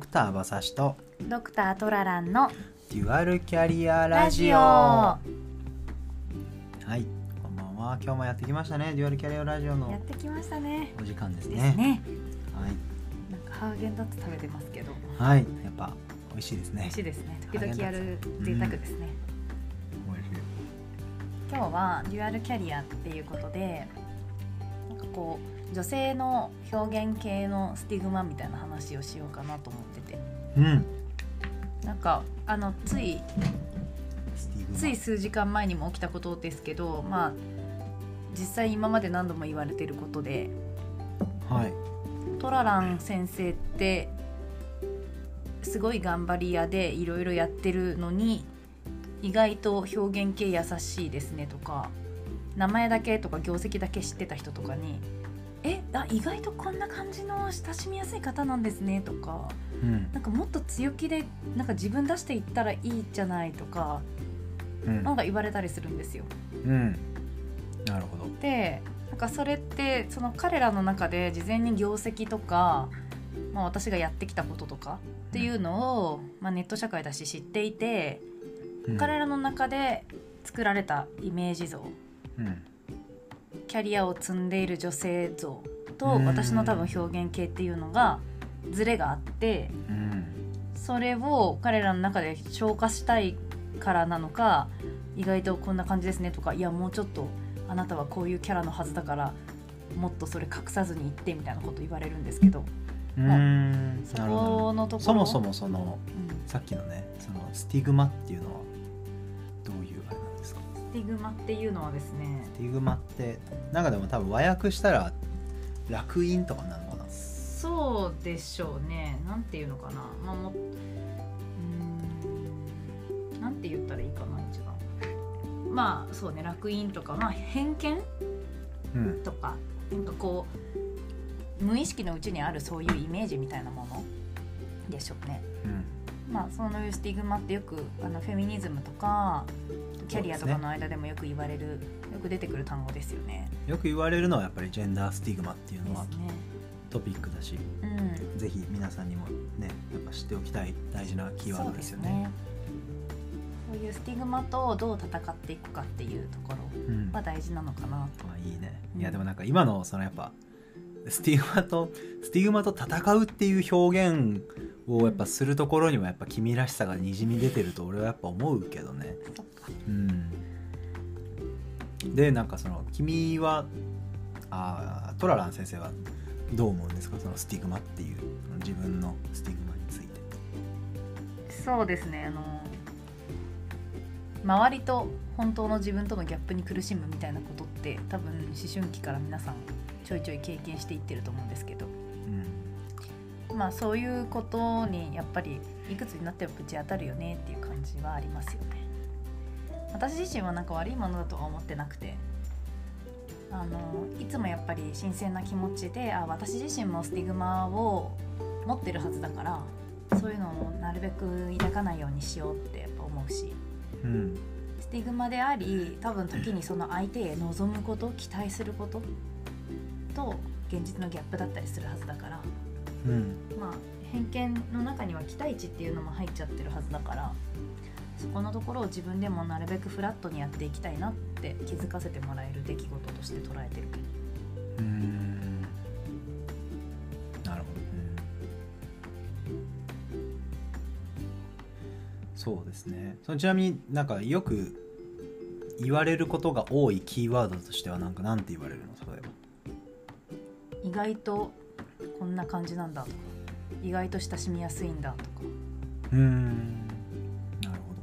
クター馬刺しとドクタートラランのデュアルキャリアララジオ。はいこんばんは。今日もやってきましたね。デュアルキャリアラジオやのってきましたね。お時間ですですね。ねはい。なんかハーゲンダッツ食べてますけど。はい。やっぱ美味しいですね。美味しいですね。時々やる贅沢ですね、美味しい。今日はデュアルキャリアっていうことでなんかこう女性の表現系のスティグマみたいな話をしようかなと思ってて。うん。なんかあのついつい数時間前にも起きたことですけどまあ実際今まで何度も言われてることで。はい。トララン先生ってすごい頑張り屋でいろいろやってるのに意外と表現系優しいですねとか名前だけとか業績だけ知ってた人とかに「えあ意外とこんな感じの親しみやすい方なんですね」とか。うん。なんかもっと強気でなんか自分出していったらいいじゃないとかうん。なんか言われたりするんですよ。うん。なるほど。でなんかそれってその彼らの中で事前に業績とか、まあ、私がやってきたこととかっていうのを、まあ、ネット社会だし知っていて、うん。彼らの中で作られたイメージ像。うんキャリアを積んでいる女性像とうん。私の多分表現系っていうのがズレがあってうん。それを彼らの中で消化したいからなのか意外とこんな感じですねとかいやもうちょっとあなたはこういうキャラのはずだからもっとそれ隠さずに言ってみたいなこと言われるんですけど。うーんそこのところ。そもそもそのうん。さっきのねそのスティグマっていうのはティグマっていうのはですねスティグマってなんかでも多分和訳したら楽印とかなのかな。そうでしょうね。なんていうのかな。まあもうーんなんて言ったらいいかな一番。まあそうね楽印とかまあ偏見うん。とかなんかこう無意識のうちにあるそういうイメージみたいなものでしょうね。うん。まあそういうスティグマってよくあのフェミニズムとかキャリアとかの間でもよく言われる、よく出てくる単語ですよね。よく言われるのはやっぱりジェンダースティグマっていうのはね。トピックだしうん。ぜひ皆さんにもねやっぱ知っておきたい大事なキーワードですよね。そういうスティグマとどう戦っていくかっていうところうん、は大事なのかなと。まあいいねうんいやでもなんか今のそのやっぱスティグマとスティグマと戦うっていう表現をやっぱするところにはやっぱ君らしさがにじみ出てると俺はやっぱ思うけどね。うん、でなんかその君はあトララン先生はどう思うんですか？そのスティグマっていう自分のスティグマについて。そうですねあの周りと本当の自分とのギャップに苦しむみたいなことって多分思春期から皆さんちょいちょい経験していってると思うんですけどまあそういうことにやっぱりいくつになってもぶち当たるよねっていう感じはありますよね。私自身はなんか悪いものだとは思ってなくて。あのいつもやっぱり新鮮な気持ちであ私自身もスティグマを持ってるはずだからそういうのをなるべく抱かないようにしようってやっぱ思うし。うん。スティグマであり多分時にその相手へ望むこと期待することと現実のギャップだったりするはずだからうん。まあ偏見の中には期待値っていうのも入っちゃってるはずだからそこのところを自分でもなるべくフラットにやっていきたいなって気づかせてもらえる出来事として捉えてる。けどうーん。なるほど、そうですね。そのちなみになんかよく言われることが多いキーワードとしてはなんかなんて言われるの？例えば。意外とこんな感じなんだとか意外と親しみやすいんだとか。うーん。なるほ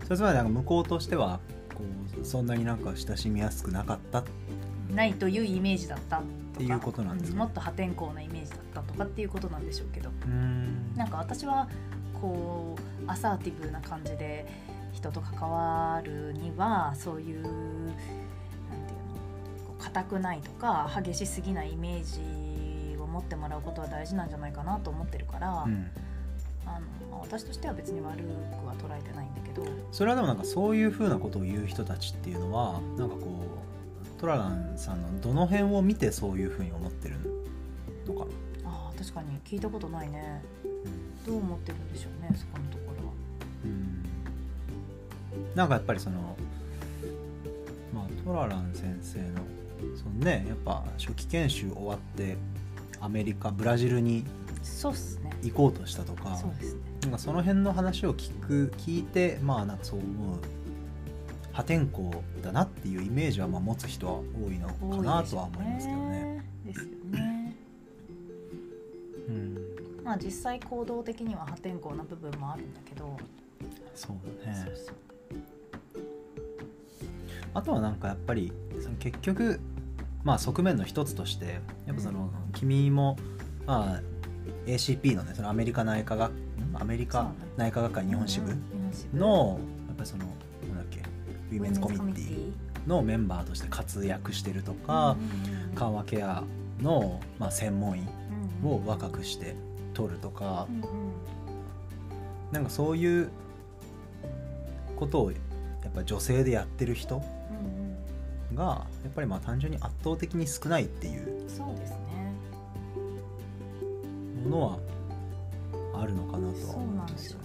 ど。それつまりなんか向こうとしてはこうそんなになんか親しみやすくなかった？っないというイメージだったとか。ていうことなんですかうんもっと破天荒なイメージだったとかっていうことなんでしょうけど。うーん。なんか私はこうアサーティブな感じで人と関わるにはそういうなんていうの硬くないとか激しすぎないイメージを持ってもらうことは大事なんじゃないかなと思ってるから、うん。あのまあ私としては別に悪くは捉えてないんだけど。それはでもなんかそういうふうなことを言う人たちっていうのはなんかこうトラランさんのどの辺を見てそういうふうに思ってるのか。なあ確かに聞いたことないね。どう思ってるんでしょうねそこのところは。うん。なんかやっぱりそのまあトララン先生のそのねやっぱ初期研修終わってアメリカブラジルに行こうとしたとかそうですね。なんかその辺の話を聞く聞いてまあなんかそう思う破天荒だなっていうイメージはまあ持つ人は多いのかなとは思いますけどね。ですよね。うん、まあ実際行動的には破天荒な部分もあるんだけど、そうだね。そうそう。あとはなんかやっぱりその結局まあ側面の一つとしてやっぱその、君もまあ ACP のねそのアメリカ内科学ん。アメリカ内科学会日本支部のやっぱりそのなんだっけWomen's Committee のメンバーとして活躍してるとか、緩和ケアの、まあ、専門医を若くして取るとか、うなんかそういうことをやっぱ女性でやってる人うんがやっぱりまあ単純に圧倒的に少ないっていう。うんそうですね。ものはあるのかなとはそう思なんでよ。うんですすよね。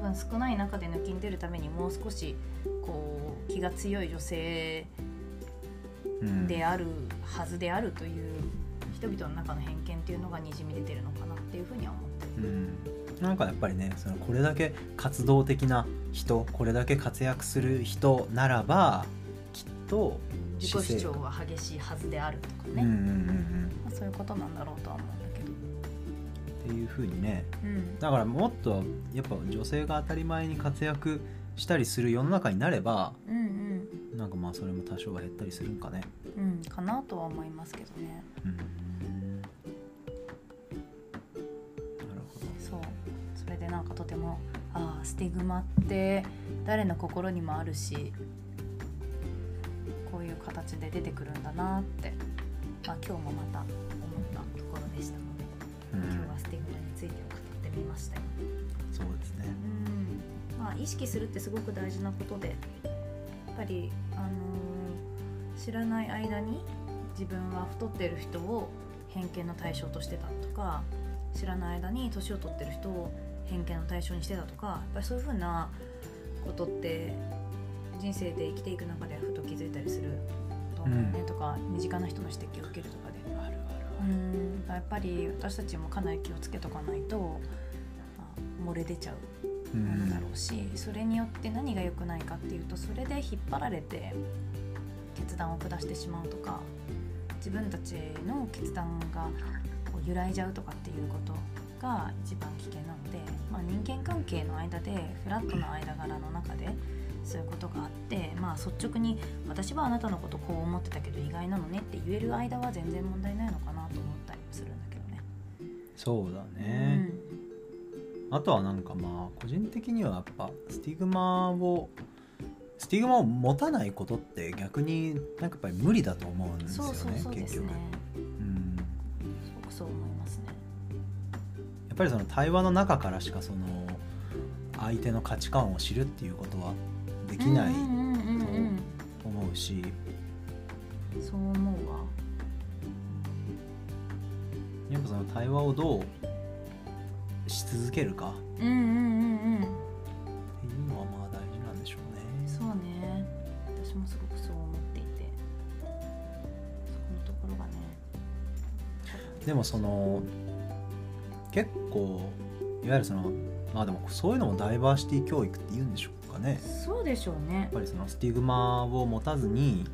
多分少ない中で抜きん出るためにもう少しこう気が強い女性うん。であるはずであるという人々の中の偏見っていうのがにじみ出てるのかなっていうふうには思ってる。うん。なんかやっぱりねそのこれだけ活動的な人これだけ活躍する人ならばきっと自己主張が激しいはずであるとかね、うんうんうんそういうことなんだろうとは思うんだけど、っていうふうにね。うん、だからもっとやっぱ女性が当たり前に活躍したりする世の中になればうんなんかまあそれも多少は減ったりするんかね。うんうんかなとは思いますけどね。うん。なるほど。そう。それでなんかとてもああスティグマって誰の心にもあるしこういう形で出てくるんだなって、まあ、今日もまた思ったところでしたので、うん。今日はスティグマについて語ってみましたよ。そうですね。うん。まあ、意識するってすごく大事なことでやっぱり、あのー知らない間に自分は太ってる人を偏見の対象としてたとか知らない間に年を取ってる人を偏見の対象にしてたとかやっぱりそういうふうなことって人生で生きていく中でふと気づいたりすると思うね、うん。とか身近な人の指摘を受けるとかで。あるうん。やっぱり私たちもかなり気をつけとかないと、まあ漏れ出ちゃうあるものだろうし、それによって何が良くないかっていうとそれで引っ張られて決断を下してしまうとか自分たちの決断がこう揺らいじゃうとかっていうことが一番危険なので、まあ、人間関係の間でフラットな間柄の中でそういうことがあって、まあ、率直に私はあなたのことこう思ってたけど意外なのねって言える間は全然問題ないのかなと思ったりもするんだけどね。そうだね、あとはなんかまあ個人的にはやっぱスティグマをスティグマを持たないことって逆になんかやっぱり無理だと思うんうん、ですよねそうそうそうですね。結局、うん、すごくそう思いますね。やっぱりその対話の中からしかその相手の価値観を知るっていうことはできないと思うし、うんそう思うわ。やっぱその対話をどうし続けるかうんうんうんうん。っていうのはまあ大事なんでしょうね。そうね。私もすごくそう思っていて、そこのところがね。でもその結構いわゆるそのまあでもそういうのもダイバーシティ教育って言うんでしょうかね。そうでしょうねやっ。ぱりそのスティグマを持たずに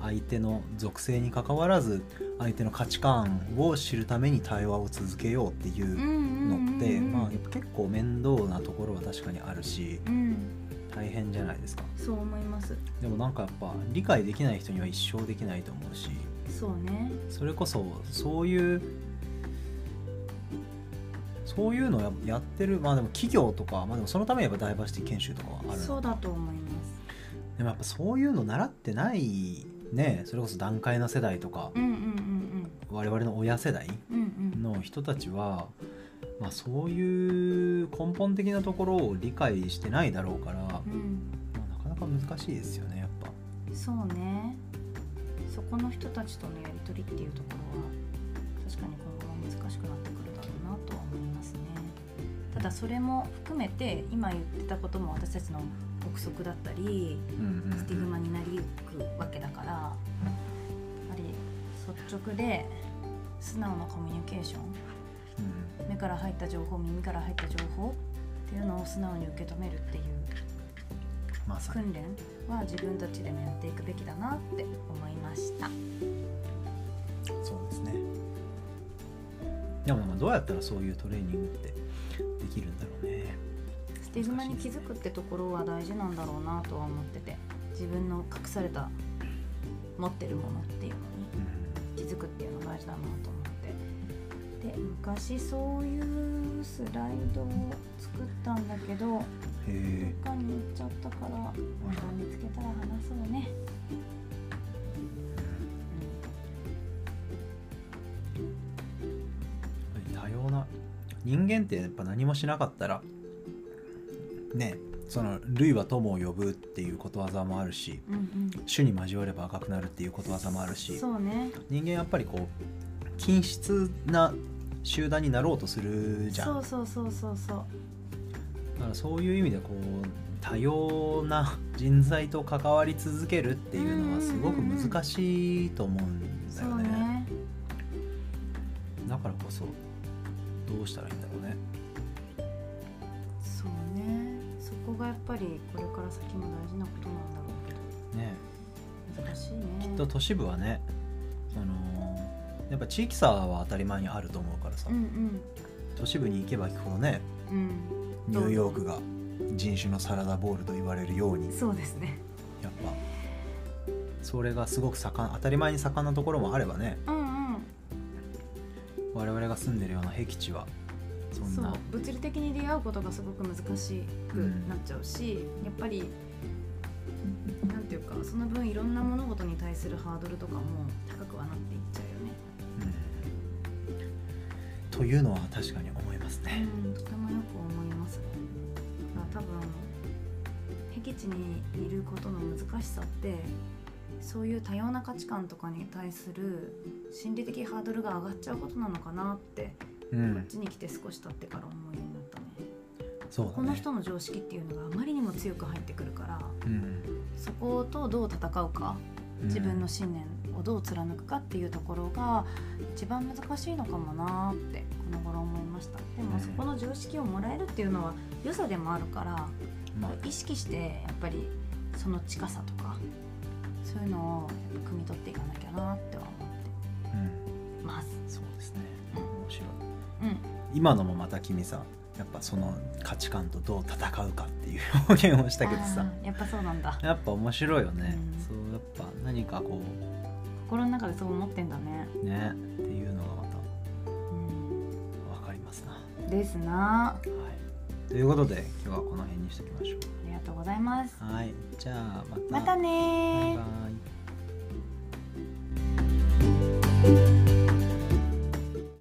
相手の属性に関わらず相手の価値観を知るために対話を続けようっていうのって、結構面倒なところは確かにあるしうん、大変じゃないですかそう思います。でもなんかやっぱ理解できない人には一生できないと思うしそうね。それこそそういうそういうのをややってるまあでも企業とか、まあ、でもそのためにやっぱダイバーシティ研修とかはあるのそうだと思います。でもやっぱそういうの習ってないねそれこそ段階の世代とかうんうんうん我々の親世代うんうんうん。の人たちは、まあ、そういう根本的なところを理解してないだろうから、まうん、あ、なかなか難しいですよねやっぱ。そうね。そこの人たちとのやり取りっていうところは確かに今後は難しくなってだそれも含めて今言ってたことも私たちの憶測だったりうんうんスティグマになりゆくわけだからやっぱり率直で素直なコミュニケーションうん目から入った情報耳から入った情報っていうのを素直に受け止めるっていう訓練は自分たちでもやっていくべきだなって思いました。そうですねでもどうやったらそういうトレーニングってできるんだろうね。スティグマに気づくってところは大事なんだろうなとは思ってて自分の隠された持ってるものっていうのに気づくっていうのが大事だなと思って。で昔そういうスライドを作ったんだけどへえ。他に行っちゃったからまた見つけたら話そうね、人間ってやっぱ何もしなかったらねその類は友を呼ぶっていうことわざもあるしうん、うん。種に交われば赤くなるっていうことわざもあるうんしそうね。人間やっぱりこう均質な集団になろうとするじゃん。そうそうそうそうそう。だからそういう意味でこう多様な人材と関わり続けるっていうのはすごく難しいと思うんだよね,、ね。だからこそどうしたらいいんだろうね。そうね。そこがやっぱりこれから先も大事なことなんだろうねけど。難しいね。きっと都市部はねあのーやっぱ地域差は当たり前にあると思うからさ、うん都市部に行けば行くほどねうんうん。ニューヨークが人種のサラダボールと言われるように。そうですね。やっぱ。それがすごく盛ん当たり前に盛んなところもあればねうんうん我々が住んでるような僻地はそんな物理的に出会うことがすごく難しくなっちゃうし、やっぱりなんていうかその分いろんな物事に対するハードルとかも高くはなっていっちゃうよね。うんというのは確かに思いますね。うん、とてもよく思いますね。多分僻地にいることの難しさってそういう多様な価値観とかに対する心理的ハードルが上がっちゃうことなのかなって、こうん。っ、ちに来て少し経ってから思うようになったね。そうだね。この人の常識っていうのがあまりにも強く入ってくるからうん。そことどう戦うか自分の信念をどう貫くかっていうところが一番難しいのかもなーってこの頃思いました。でもうん。そこの常識をもらえるっていうのは良さでもあるからまあ意識してやっぱりその近さとかそういうのをやっぱ汲み取っていかなきゃなっては思うんってます。そうですね。うん。面白い。うん今のもまた君さやっぱその価値観とどう戦うかっていう表現をしたけどさ。やっぱそうなんだ。やっぱ面白いよね、うん。そうやっぱ何かこ心の中でそう思ってんだね。うねっていうのがまうん。た分かりますな、はですな。あい、ということで今日はこの辺にしておきましょりがとうございます。うはいじゃあまた。またねー。バイバイ